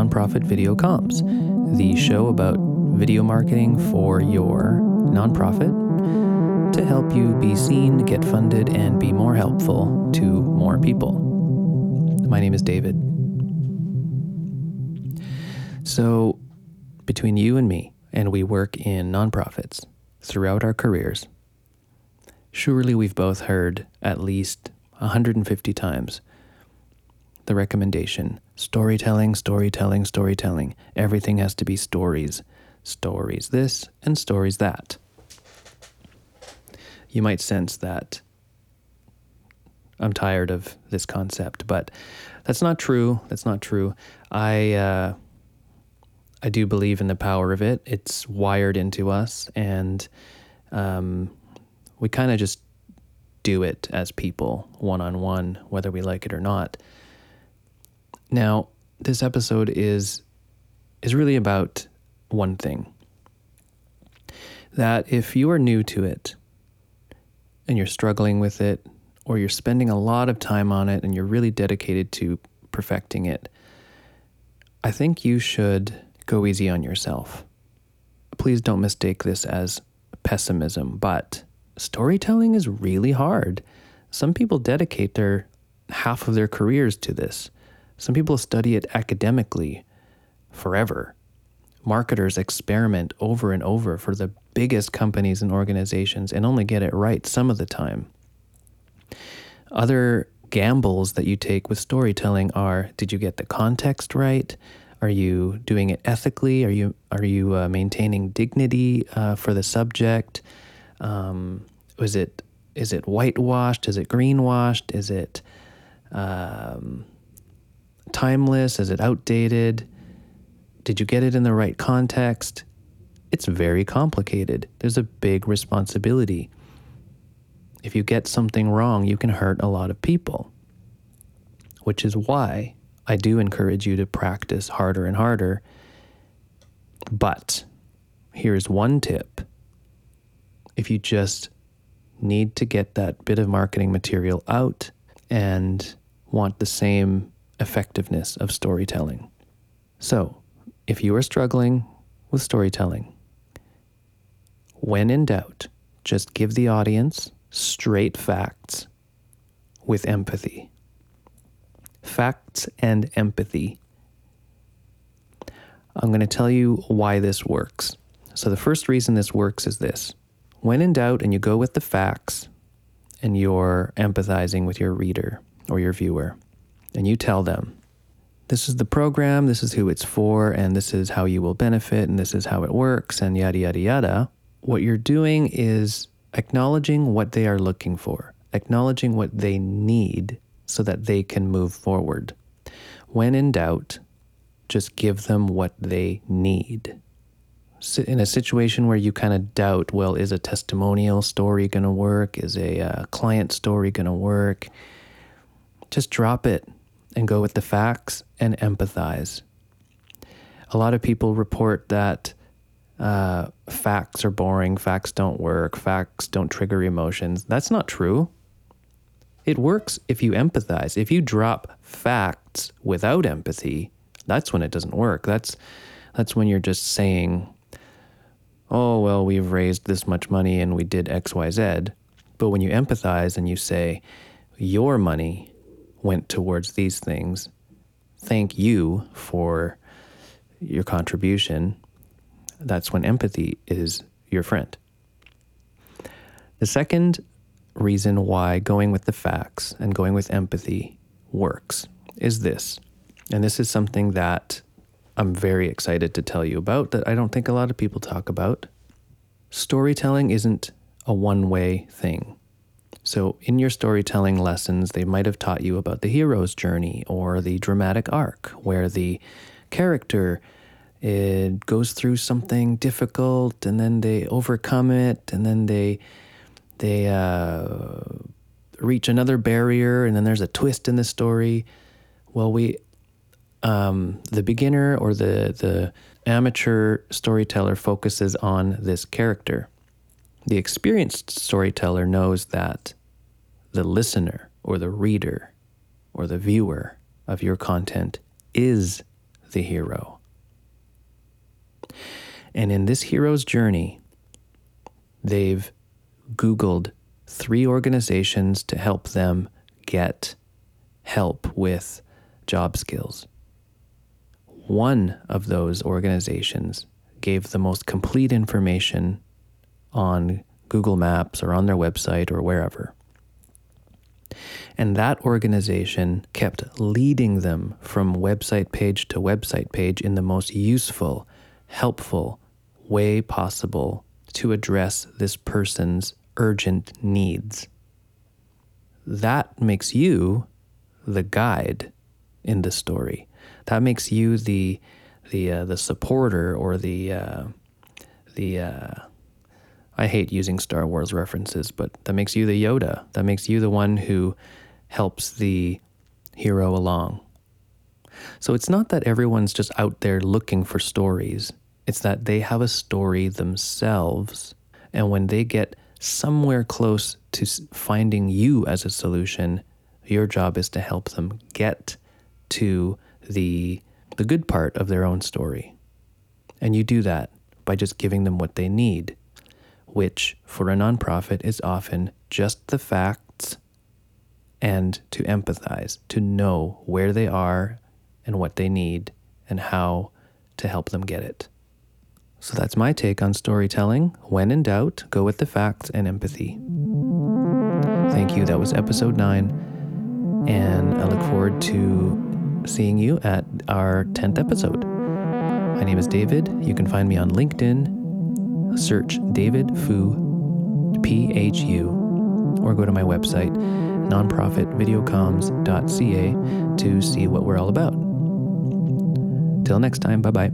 Nonprofit Video Comms, the show about video marketing for your nonprofit to help you be seen, get funded, and be more helpful to more people. My name is David. So, between you and me, and we work in nonprofits throughout our careers, surely we've both heard at least 150 times the recommendation storytelling, storytelling, storytelling. Everything has to be stories. Stories this and stories that. You might sense that I'm tired of this concept, but that's not true. That's not true. I uh, I do believe in the power of it. It's wired into us, and um, we kind of just do it as people, one on one, whether we like it or not. Now, this episode is is really about one thing. That if you are new to it and you're struggling with it, or you're spending a lot of time on it and you're really dedicated to perfecting it, I think you should go easy on yourself. Please don't mistake this as pessimism, but storytelling is really hard. Some people dedicate their half of their careers to this. Some people study it academically forever. Marketers experiment over and over for the biggest companies and organizations and only get it right some of the time. Other gambles that you take with storytelling are did you get the context right? Are you doing it ethically? Are you are you uh, maintaining dignity uh, for the subject? Um, was it is it whitewashed? Is it greenwashed? Is it um, timeless? Is it outdated? Did you get it in the right context? It's very complicated. There's a big responsibility. If you get something wrong, you can hurt a lot of people, which is why I do encourage you to practice harder and harder. But here's one tip if you just need to get that bit of marketing material out and want the same effectiveness of storytelling. So, if you are struggling with storytelling, when in doubt, just give the audience straight facts with empathy. Facts and empathy. I'm going to tell you why this works. So, the first reason this works is this when in doubt and you go with the facts and you're empathizing with your reader or your viewer, and you tell them, this is the program, this is who it's for, and this is how you will benefit, and this is how it works, and yada, yada, yada. What you're doing is acknowledging what they are looking for, acknowledging what they need so that they can move forward. When in doubt, just give them what they need. In a situation where you kind of doubt, well, is a testimonial story going to work? Is a uh, client story going to work? Just drop it and go with the facts and empathize. A lot of people report that uh, facts are boring, facts don't work, facts don't trigger emotions. That's not true. It works if you empathize. If you drop facts without empathy, that's when it doesn't work. That's that's when you're just saying, "Oh, well, we've raised this much money and we did XYZ." But when you empathize and you say, "Your money went towards these things. Thank you for your contribution." that's when empathy is your friend. The second reason why going with the facts and going with empathy works is this. And this is something that I'm very excited to tell you about that I don't think a lot of people talk about. Storytelling isn't a one way thing. So, in your storytelling lessons, they might have taught you about the hero's journey or the dramatic arc, where the character it goes through something difficult and then they overcome it and then they they uh, reach another barrier and then there's a twist in the story. Well we um, the beginner or the the amateur storyteller focuses on this character. The experienced storyteller knows that the listener or the reader or the viewer of your content is the hero. And in this hero's journey, they've Googled three organizations to help them get help with job skills. One of those organizations gave the most complete information on Google Maps or on their website or wherever. And that organization kept leading them from website page to website page in the most useful, helpful way possible to address this person's urgent needs. That makes you the guide in the story. That makes you the the uh, the supporter or the uh, the uh, I hate using Star Wars references, but that makes you the Yoda. That makes you the one who helps the hero along. So it's not that everyone's just out there looking for stories. It's that they have a story themselves. And when they get somewhere close to finding you as a solution, your job is to help them get to the, the good part of their own story. And you do that by just giving them what they need, which for a nonprofit is often just the facts and to empathize, to know where they are and what they need and how to help them get it. So that's my take on storytelling. When in doubt, go with the facts and empathy. Thank you. That was episode nine. And I look forward to seeing you at our 10th episode. My name is David. You can find me on LinkedIn. Search David Phu, P H U, or go to my website, nonprofitvideocomms.ca, to see what we're all about. Till next time, bye bye.